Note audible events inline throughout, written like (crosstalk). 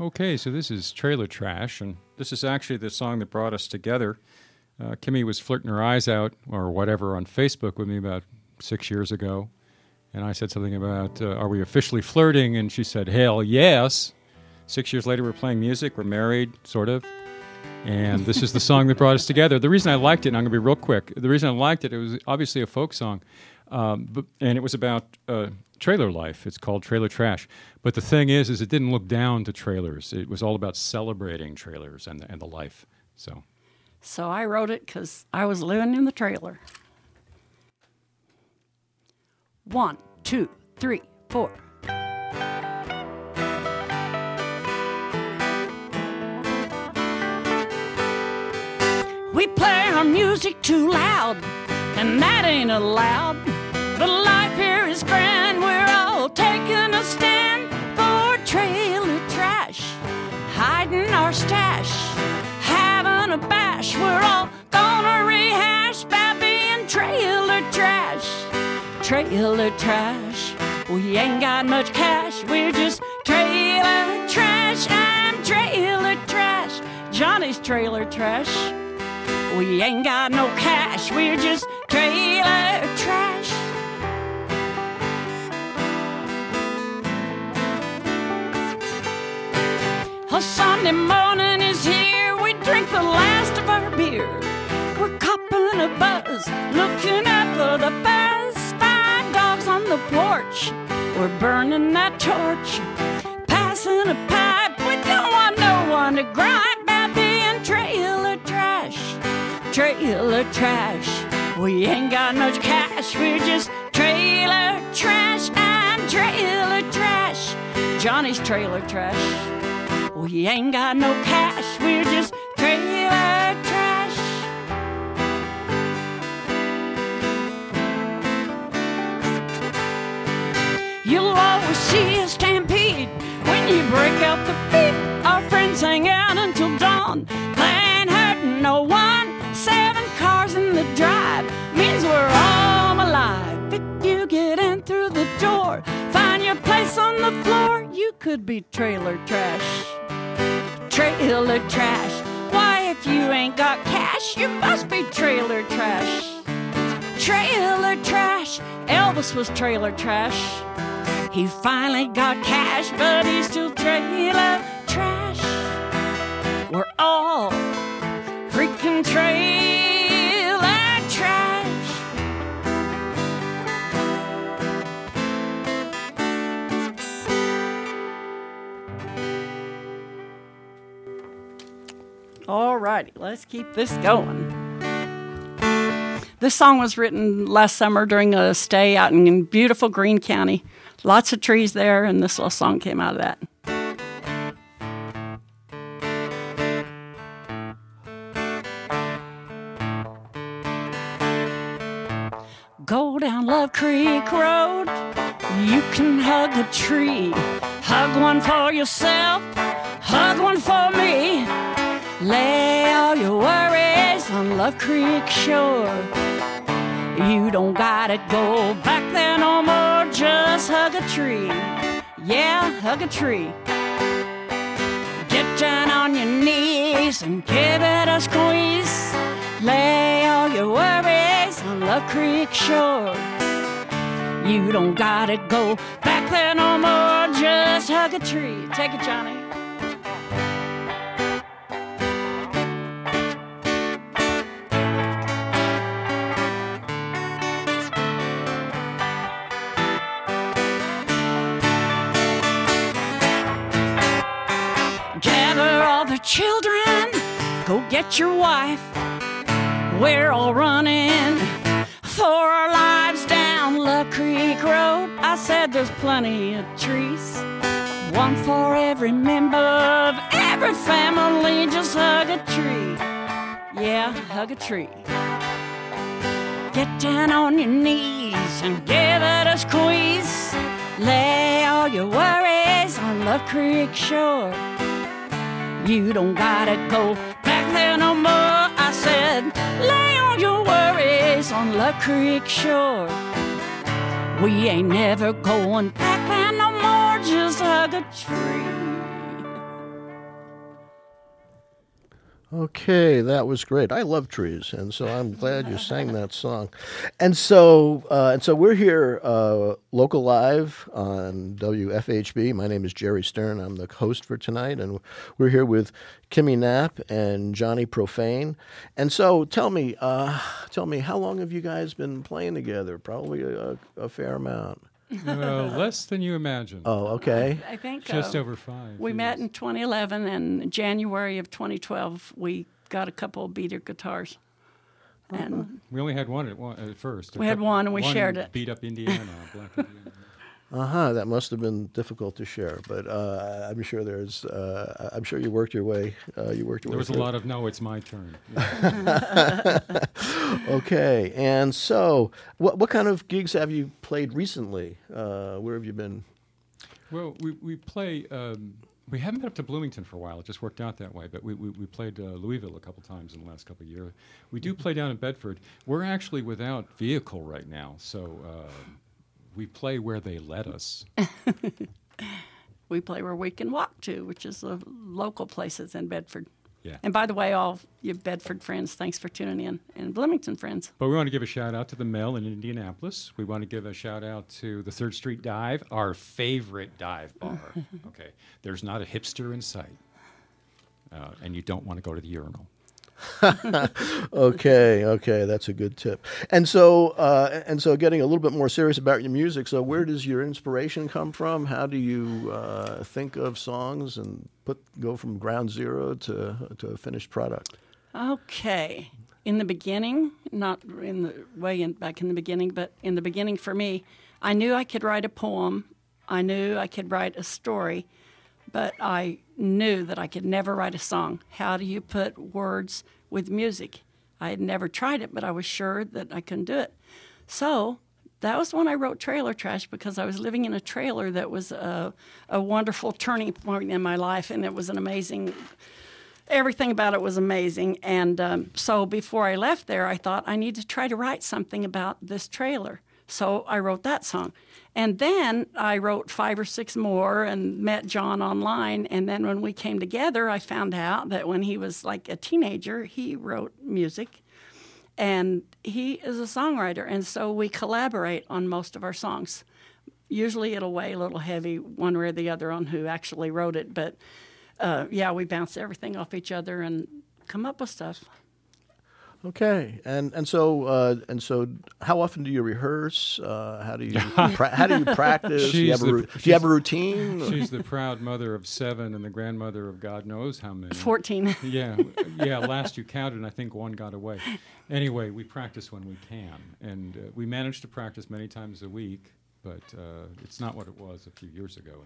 Okay, so this is Trailer Trash, and this is actually the song that brought us together. Uh, Kimmie was flirting her eyes out or whatever on Facebook with me about six years ago, and I said something about, uh, Are we officially flirting? And she said, Hell yes. Six years later, we're playing music, we're married, sort of. And this is the (laughs) song that brought us together. The reason I liked it, and I'm going to be real quick, the reason I liked it, it was obviously a folk song, um, but, and it was about uh, trailer life. It's called Trailer Trash. But the thing is, is it didn't look down to trailers. It was all about celebrating trailers and the, and the life. So, So I wrote it because I was living in the trailer. One, two, three, four. We play our music too loud, and that ain't allowed. But We're all gonna rehash by being trailer trash, trailer trash. We ain't got much cash, we're just trailer trash. I'm trailer trash, Johnny's trailer trash. We ain't got no cash, we're just trailer trash. A Sunday morning is here, we drink the last beer. We're copping a buzz, looking up for the buzz. Five dogs on the porch, we're burning that torch. Passing a pipe, we don't want no one to gripe about being trailer trash trailer trash. We ain't got much cash, we're just trailer trash and trailer trash. Johnny's trailer trash. We ain't got no cash, we're just You'll always see a stampede when you break out the beat. Our friends hang out until dawn. Ain't hurting no one. Seven cars in the drive means we're all alive. If you get in through the door, find your place on the floor. You could be trailer trash. Trailer trash. Why, if you ain't got cash, you must be trailer trash. Trailer trash. Elvis was trailer trash. He finally got cash, but he's still trailer trash. We're all freaking trailer trash. All righty, let's keep this going. This song was written last summer during a stay out in beautiful Greene County. Lots of trees there, and this little song came out of that. Go down Love Creek Road. You can hug a tree. Hug one for yourself. Hug one for me. Lay all your worries on Love Creek Shore. You don't gotta go back there no more. Just hug a tree. Yeah, hug a tree. Get down on your knees and give it a squeeze. Lay all your worries on Love Creek Shore. You don't gotta go back there no more. Just hug a tree. Take it, Johnny. Your wife. We're all running for our lives down Love Creek Road. I said there's plenty of trees, one for every member of every family. Just hug a tree, yeah, hug a tree. Get down on your knees and give it a squeeze. Lay all your worries on Love Creek Shore. You don't gotta go no more. I said, lay all your worries on Love Creek Shore. We ain't never going back no more. Just hug a tree. Okay, that was great. I love trees, and so I'm glad you sang that song. And so, uh, and so we're here, uh, local live on WFHB. My name is Jerry Stern. I'm the host for tonight, and we're here with Kimmie Knapp and Johnny Profane. And so, tell me, uh, tell me, how long have you guys been playing together? Probably a, a fair amount. Uh, (laughs) less than you imagine. Oh, okay. I think Just uh, over five. We met in 2011, and January of 2012, we got a couple of beater guitars. And We only had one at, one, at first. We had one and we shared it. Beat up Indiana. Black Indiana. Uh huh. That must have been difficult to share, but uh, I'm sure there's. Uh, I'm sure you worked your way. Uh, you worked your There was a through it. lot of no, it's my turn. (laughs) Yeah. Okay, and so what what kind of gigs have you played recently? Uh, where have you been? Well, we, we play. Um, we haven't been up to Bloomington for a while. It just worked out that way. But we, we, we played uh, Louisville a couple times in the last couple of years. We do play down in Bedford. We're actually without vehicle right now, so uh, we play where they let us. (laughs) we play where we can walk to, which is the local places in Bedford. Yeah. And by the way, all your Bedford friends, thanks for tuning in. And Bloomington friends. But we want to give a shout out to the Mill in Indianapolis. We want to give a shout out to the Third Street Dive, our favorite dive bar. (laughs) okay, there's not a hipster in sight, uh, and you don't want to go to the urinal. (laughs) Okay, okay, that's a good tip. And so, uh, and so, getting a little bit more serious about your music. So, where does your inspiration come from? How do you uh, think of songs and put go from ground zero to to a finished product? Okay. In the beginning, not in the way in, back in the beginning, but in the beginning for me, I knew I could write a poem. I knew I could write a story, but I knew that I could never write a song. How do you put words with music? I had never tried it, but I was sure that I couldn't do it. So that was when I wrote Trailer Trash because I was living in a trailer that was a, a wonderful turning point in my life, and it was an amazing everything about it was amazing. And um, so before I left there, I thought I need to try to write something about this trailer. So I wrote that song. And then I wrote five or six more and met John online. And then when we came together, I found out that when he was like a teenager, he wrote music and he is a songwriter. And so we collaborate on most of our songs. Usually it'll weigh a little heavy one way or the other on who actually wrote it, but uh, yeah, we bounce everything off each other and come up with stuff. Okay, and and so uh, and so, how often do you rehearse? Uh, how do you (laughs) pra- how do you practice? Do you, have a, the- ru- do you have a routine? (laughs) She's the proud mother of seven and the grandmother of God knows how many. 14. (laughs) Yeah, yeah. Last you counted, and I think one got away. Anyway, we practice when we can, and uh, we manage to practice many times a week. But uh, it's not what it was a few years ago.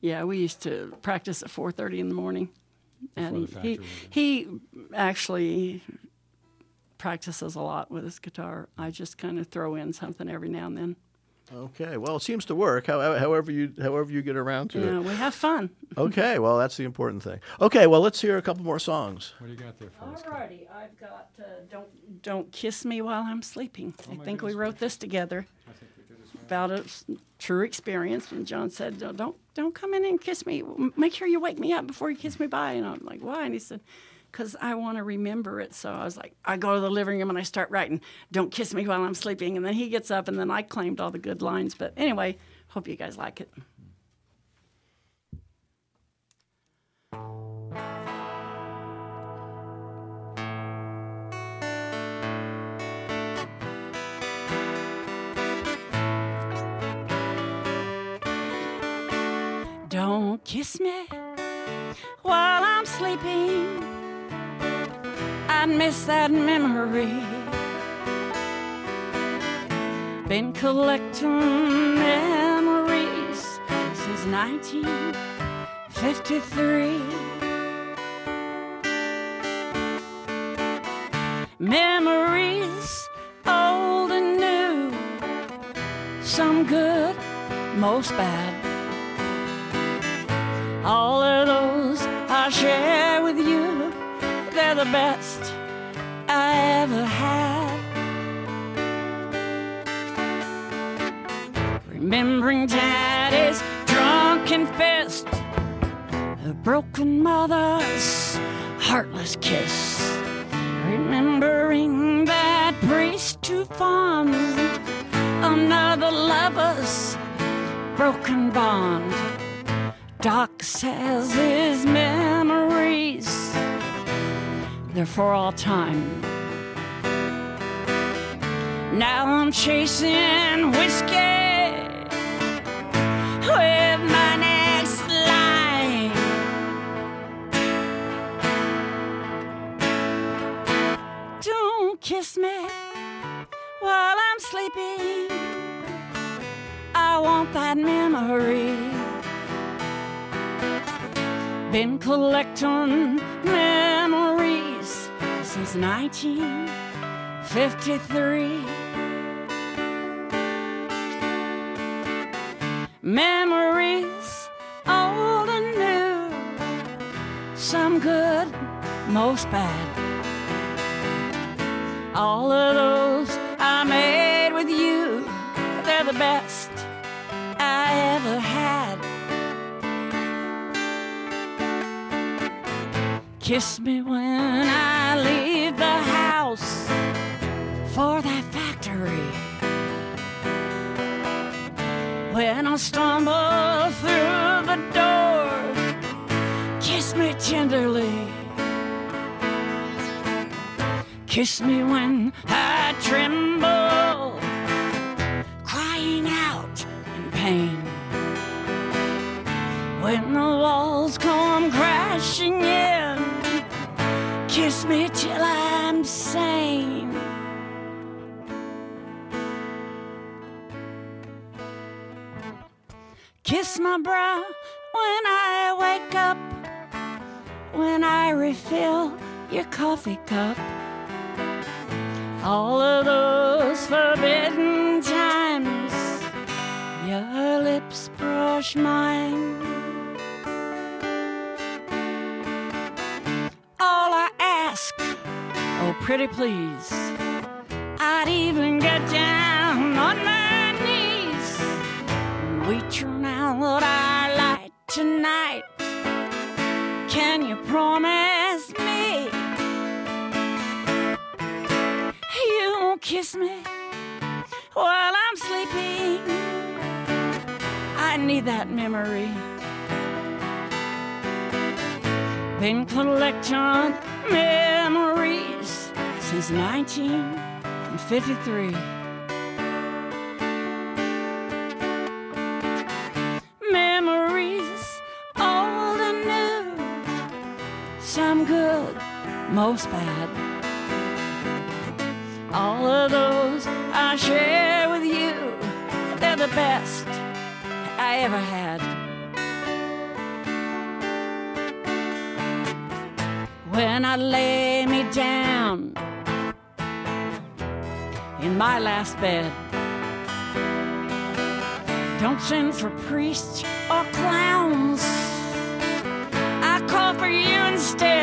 yeah, we used to practice at 4.30 in the morning. Before and the he, he actually practices a lot with his guitar. I just kind of throw in something every now and then. Okay, well, it seems to work. However you however you get around to Yeah, it. we have fun. (laughs) Okay, well, that's the important thing. Okay, well, let's hear a couple more songs. What do you got there for us? Kim? Alrighty, I've got uh, "Don't Don't Kiss Me While I'm Sleeping." I my think we wrote this together I think we did as well. about a true experience. And John said, "Don't don't- come in and kiss me. Make sure you wake me up before you kiss me bye." And I'm like, "Why?" And he said, "Cause I want to remember it." So I was like, I go to the living room and I start writing, "Don't kiss me while I'm sleeping." And then he gets up, and then I claimed all the good lines. But anyway, hope you guys like it. Kiss me while I'm sleeping. I miss that memory. Been collecting memories since 1953. Memories old and new, some good, most bad. All of those I share with you, they're the best I ever had. Remembering daddy's drunken fist, a broken mother's heartless kiss. Remembering that priest too fond, another lover's broken bond. Says his memories, they're for all time. Now I'm chasing whiskey with my next line. Don't kiss me while I'm sleeping. I want that memory. Been collecting memories since 1953. Memories old and new, some good, most bad. All of those I made with you, they're the best Kiss me when I leave the house for that factory. When I stumble through the door, kiss me tenderly. Kiss me when I tremble, kiss me till I'm sane. Kiss my brow when I wake up, when I refill your coffee cup. All of those forbidden times your lips brush mine. Pretty please, I'd even get down on my knees. When we turn out our light tonight, can you promise me? You won't kiss me while I'm sleeping. I need that memory. Been collecting memories since 1953. Memories old and new, some good, most bad. All of those I share with you, they're the best I ever had. When I lay me down my last bed, don't send for priests or clowns. I call for you instead.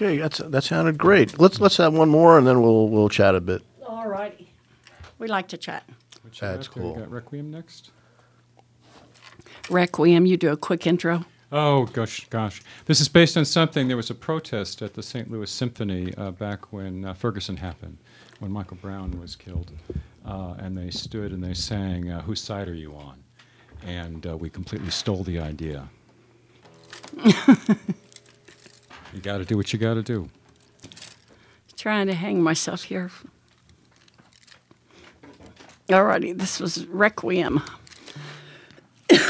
Okay, that's that sounded great. Let's let's have one more, and then we'll we'll chat a bit. All righty. We like to chat. What you That's got cool. You got Requiem next? Requiem, you do a quick intro. Oh gosh, gosh! This is based on something. There was a protest at the St. Louis Symphony uh, back when uh, Ferguson happened, when Michael Brown was killed, uh, and they stood and they sang, uh, "Whose side are you on?" And uh, we completely stole the idea. (laughs) you got to do what you got to do. Trying to hang myself here. All righty, this was Requiem. (coughs)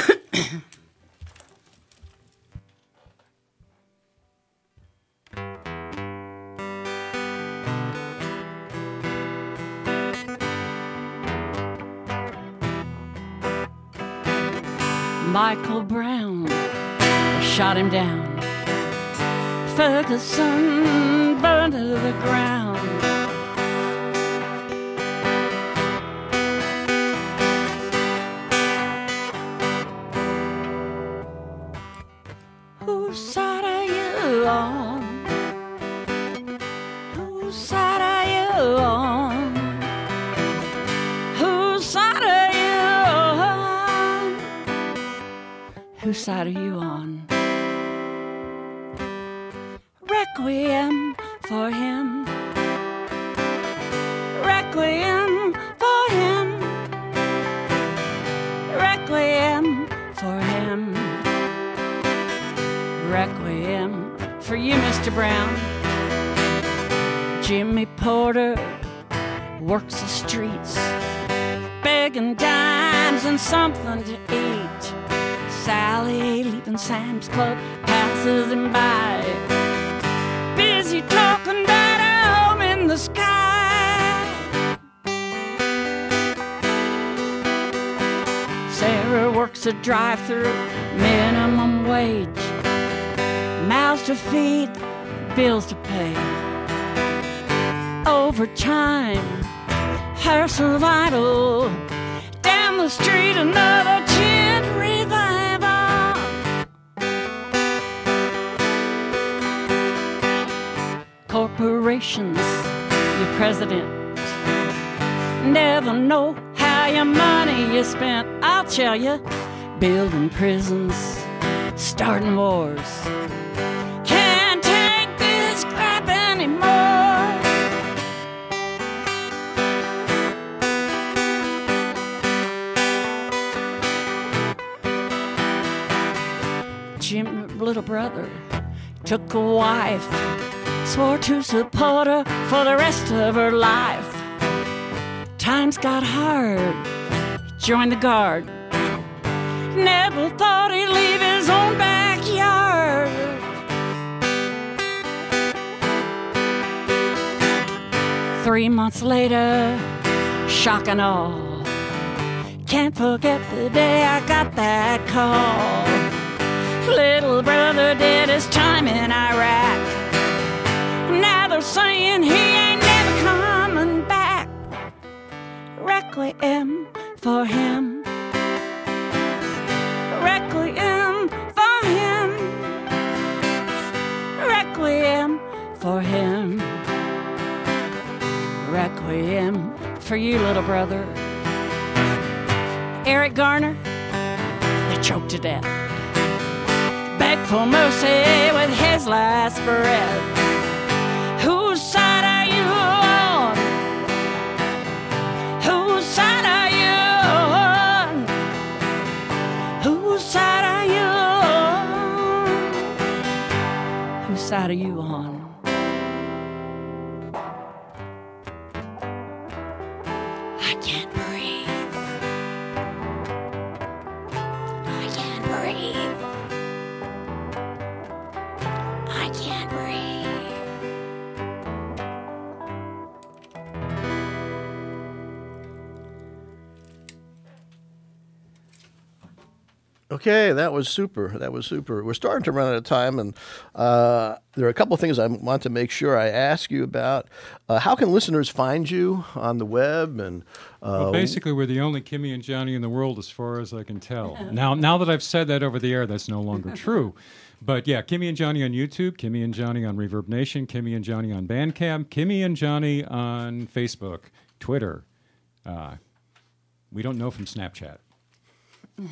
Michael Brown shot him down. Ferguson burned to the ground. Whose side are you on? Whose side are you on? Whose side are you on? Whose side are you on? Sam's Club, passes him by. Busy talking about home in the sky. Sarah works a drive through, minimum wage. Mouths to feed, bills to pay. Overtime, her survival. Down the street, another tent revival. Corporations, your president. Never know how your money is spent. I'll tell you, building prisons, starting wars. Can't take this crap anymore. Jim, little brother, took a wife, swore to support her for the rest of her life. Times got hard, joined the guard. Never thought he'd leave his own backyard. Three months later, shock and all. Can't forget the day I got that call. Little brother did his time in Iraq. Now they're saying he ain't never coming back. Requiem for him. Requiem for him. Requiem for him. Requiem for you, little brother. Eric Garner, they choked to death. Begged for mercy with his last breath. Side are you on? Okay, that was super. That was super. We're starting to run out of time, and uh, there are a couple of things I want to make sure I ask you about. Uh, how can listeners find you on the web? And uh, Well, basically, we're the only Kimmie and Johnny in the world, as far as I can tell. (laughs) Now, now that I've said that over the air, that's no longer (laughs) true. But yeah, Kimmie and Johnny on YouTube, Kimmie and Johnny on Reverb Nation, Kimmie and Johnny on Bandcamp, Kimmie and Johnny on Facebook, Twitter. Uh, we don't know from Snapchat. (laughs)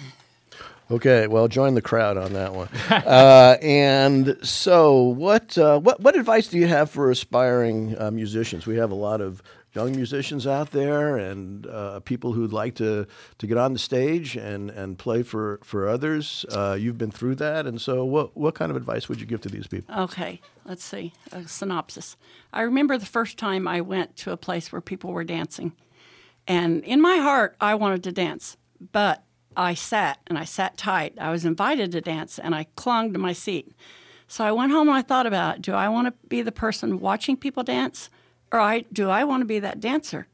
okay, well, join the crowd on that one. (laughs) uh, and so, what uh, what what advice do you have for aspiring uh, musicians? We have a lot of young musicians out there and uh, people who'd like to, to get on the stage and, and play for, for others. Uh, you've been through that, and so what, what kind of advice would you give to these people? Okay, let's see. A synopsis. I remember the first time I went to a place where people were dancing. And in my heart, I wanted to dance, but I sat and I sat tight. I was invited to dance and I clung to my seat. So I went home and I thought about do I want to be the person watching people dance or I, do I want to be that dancer?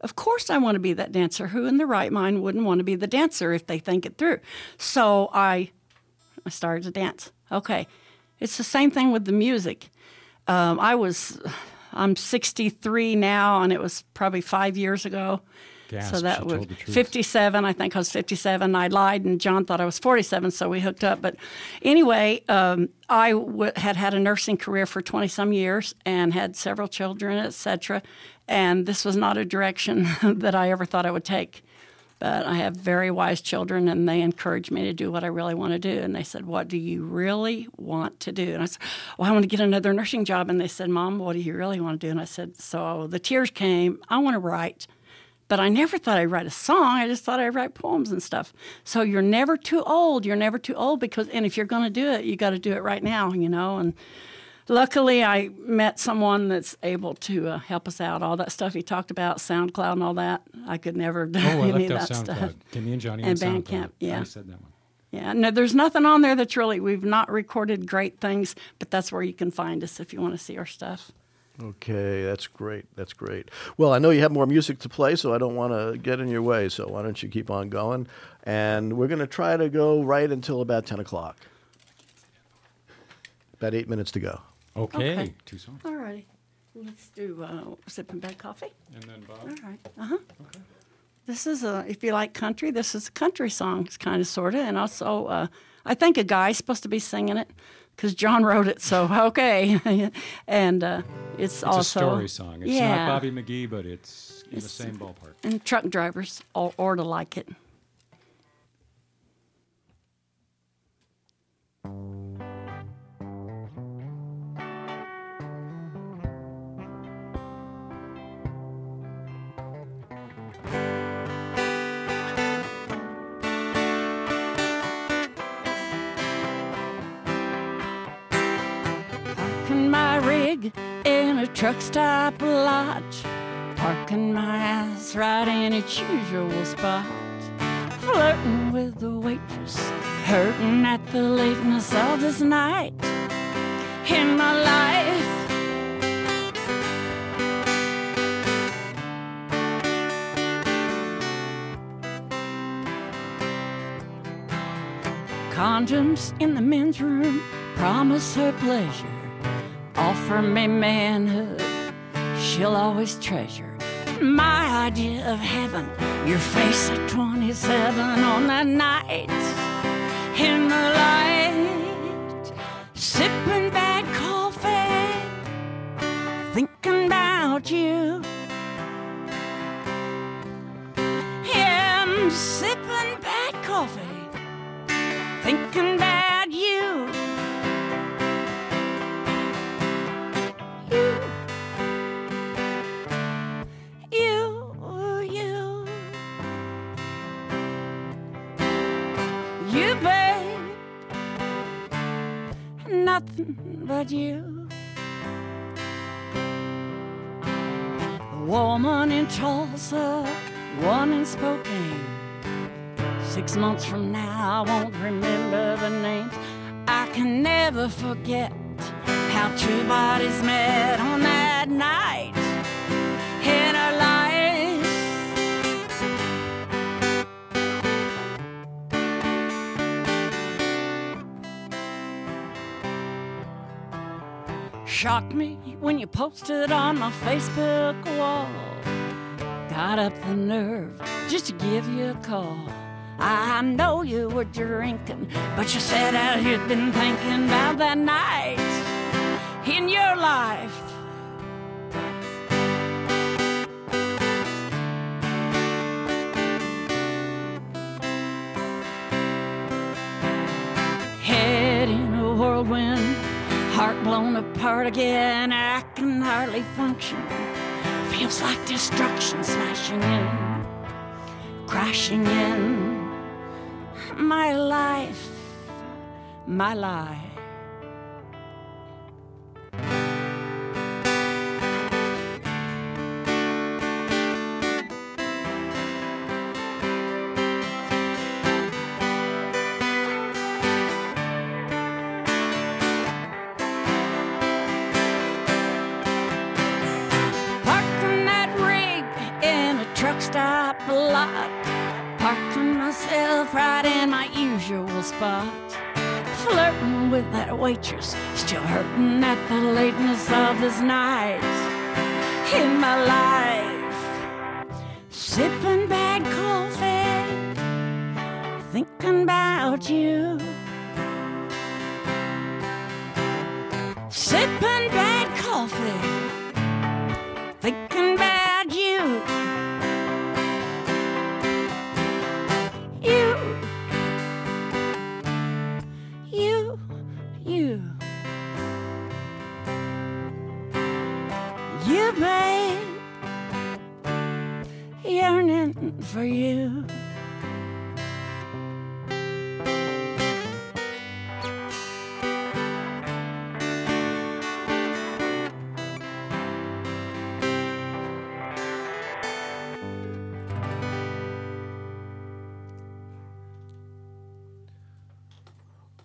Of course, I want to be that dancer. Who in the right mind wouldn't want to be the dancer if they think it through? So I I started to dance. Okay. It's the same thing with the music. Um, I was, I'm 63 now, and it was probably five years ago. Gasp, so that was told the truth. 57. I think I was 57. I lied, and John thought I was 47, so we hooked up. But anyway, um, I w- had had a nursing career for 20 some years and had several children, etc. And this was not a direction (laughs) that I ever thought I would take. But I have very wise children, and they encouraged me to do what I really want to do. And they said, "What do you really want to do?" And I said, "Well, I want to get another nursing job." And they said, "Mom, what do you really want to do?" And I said, "So the tears came. I want to write." But I never thought I'd write a song. I just thought I'd write poems and stuff. So you're never too old. You're never too old because, and if you're going to do it, you got to do it right now, you know. And luckily, I met someone that's able to uh, help us out. All that stuff he talked about, SoundCloud and all that, I could never do Oh, any of that SoundCloud. stuff. Kimmie and Johnny And on Bandcamp, SoundCloud. yeah. I said that one. Yeah, no, there's nothing on there that's really, we've not recorded great things, but that's where you can find us if you want to see our stuff. Okay, that's great. That's great. Well, I know you have more music to play, so I don't want to get in your way. So why don't you keep on going? And we're going to try to go right until about 10 o'clock. About eight minutes to go. Okay, Okay. two songs. All righty. Let's do uh, sipping bad coffee. And then Bob. All right. Uh huh. Okay. This is a, if you like country, this is a country song, it's kind of, sort of. And also, uh, I think a guy's supposed to be singing it because John wrote it, so (laughs) okay. (laughs) and uh, it's, It's also. a story song. It's yeah. not Bobby McGee, but it's in the same ballpark. And truck drivers all, or to like it. My in a truck stop lot. Parking my ass right in its usual spot. Flirting with the waitress. Hurting at the lateness of this night. In my life. Condoms in the men's room promise her pleasure. Offer me manhood, she'll always treasure. My idea of heaven, your face at 27 on that night. In the light, sipping bad coffee, but you. A woman in Tulsa, one in Spokane. Six months from now, I won't remember the names. I can never forget how two bodies met on that night Shocked me when you posted on my Facebook wall. Got up the nerve just to give you a call. I know you were drinking, but you said that you'd been thinking about that night in your life. Head in a whirlwind, heart blown apart again. I can hardly function. Feels like destruction smashing in, crashing in. My life, my life. Waitress, still hurting at the lateness of this night in my life. Sipping bad coffee, thinking about you. Sipping bad coffee, for you.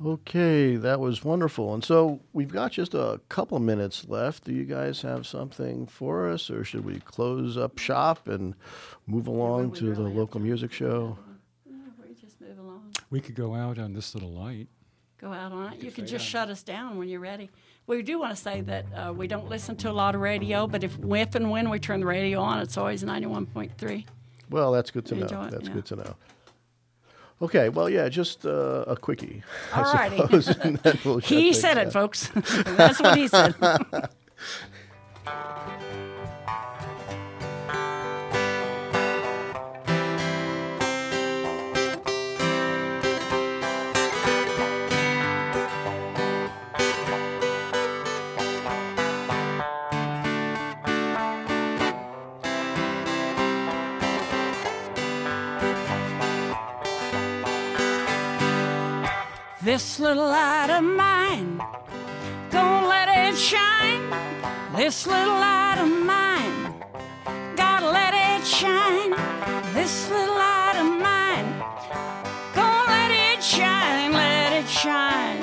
Okay, that was wonderful. And so we've got just a couple minutes left. Do you guys have something for us, or should we close up shop and move along we to the really have local music show? We just move along. We could go out on this little light. Go out on it. You can just that. shut us down when you're ready. We do want to say that uh, we don't listen to a lot of radio, but if, if and when we turn the radio on, it's always 91.3. Well, that's good to know. It, That's yeah. good to know. Okay, well, yeah, just uh, a quickie, I Alrighty. suppose, and then we'll shut (laughs) He things said down. it, folks. (laughs) That's what he said. (laughs) This little light of mine, don't let it shine. This little light of mine, gotta let it shine. This little light of mine, gonna let it shine, let it shine.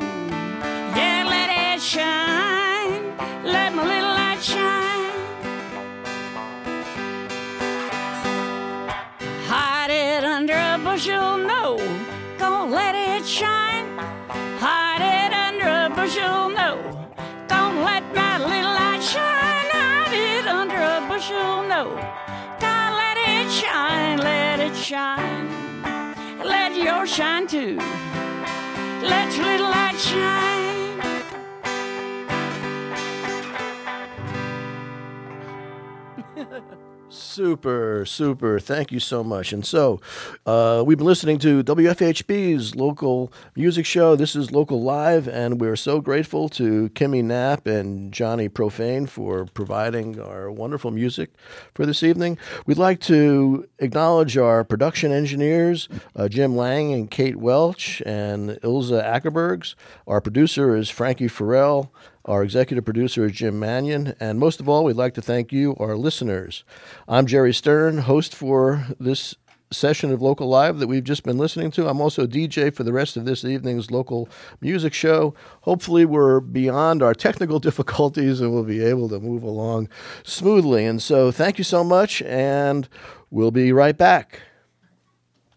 No. Let it shine, let it shine. Let yours shine too. Let your little light shine. Super, super. Thank you so much. And so, uh, we've been listening to WFHB's local music show. This is Local Live, and we're so grateful to Kimmie Knapp and Johnny Profane for providing our wonderful music for this evening. We'd like to acknowledge our production engineers, uh, Jim Lang and Kate Welch, and Ilze Akerbergs. Our producer is Frankie Farrell. Our executive producer is Jim Mannion. And most of all, we'd like to thank you, our listeners. I'm Jerry Stern, host for this session of Local Live that we've just been listening to. I'm also DJ for the rest of this evening's local music show. Hopefully, we're beyond our technical (laughs) difficulties and we'll be able to move along smoothly. And so, thank you so much, and we'll be right back.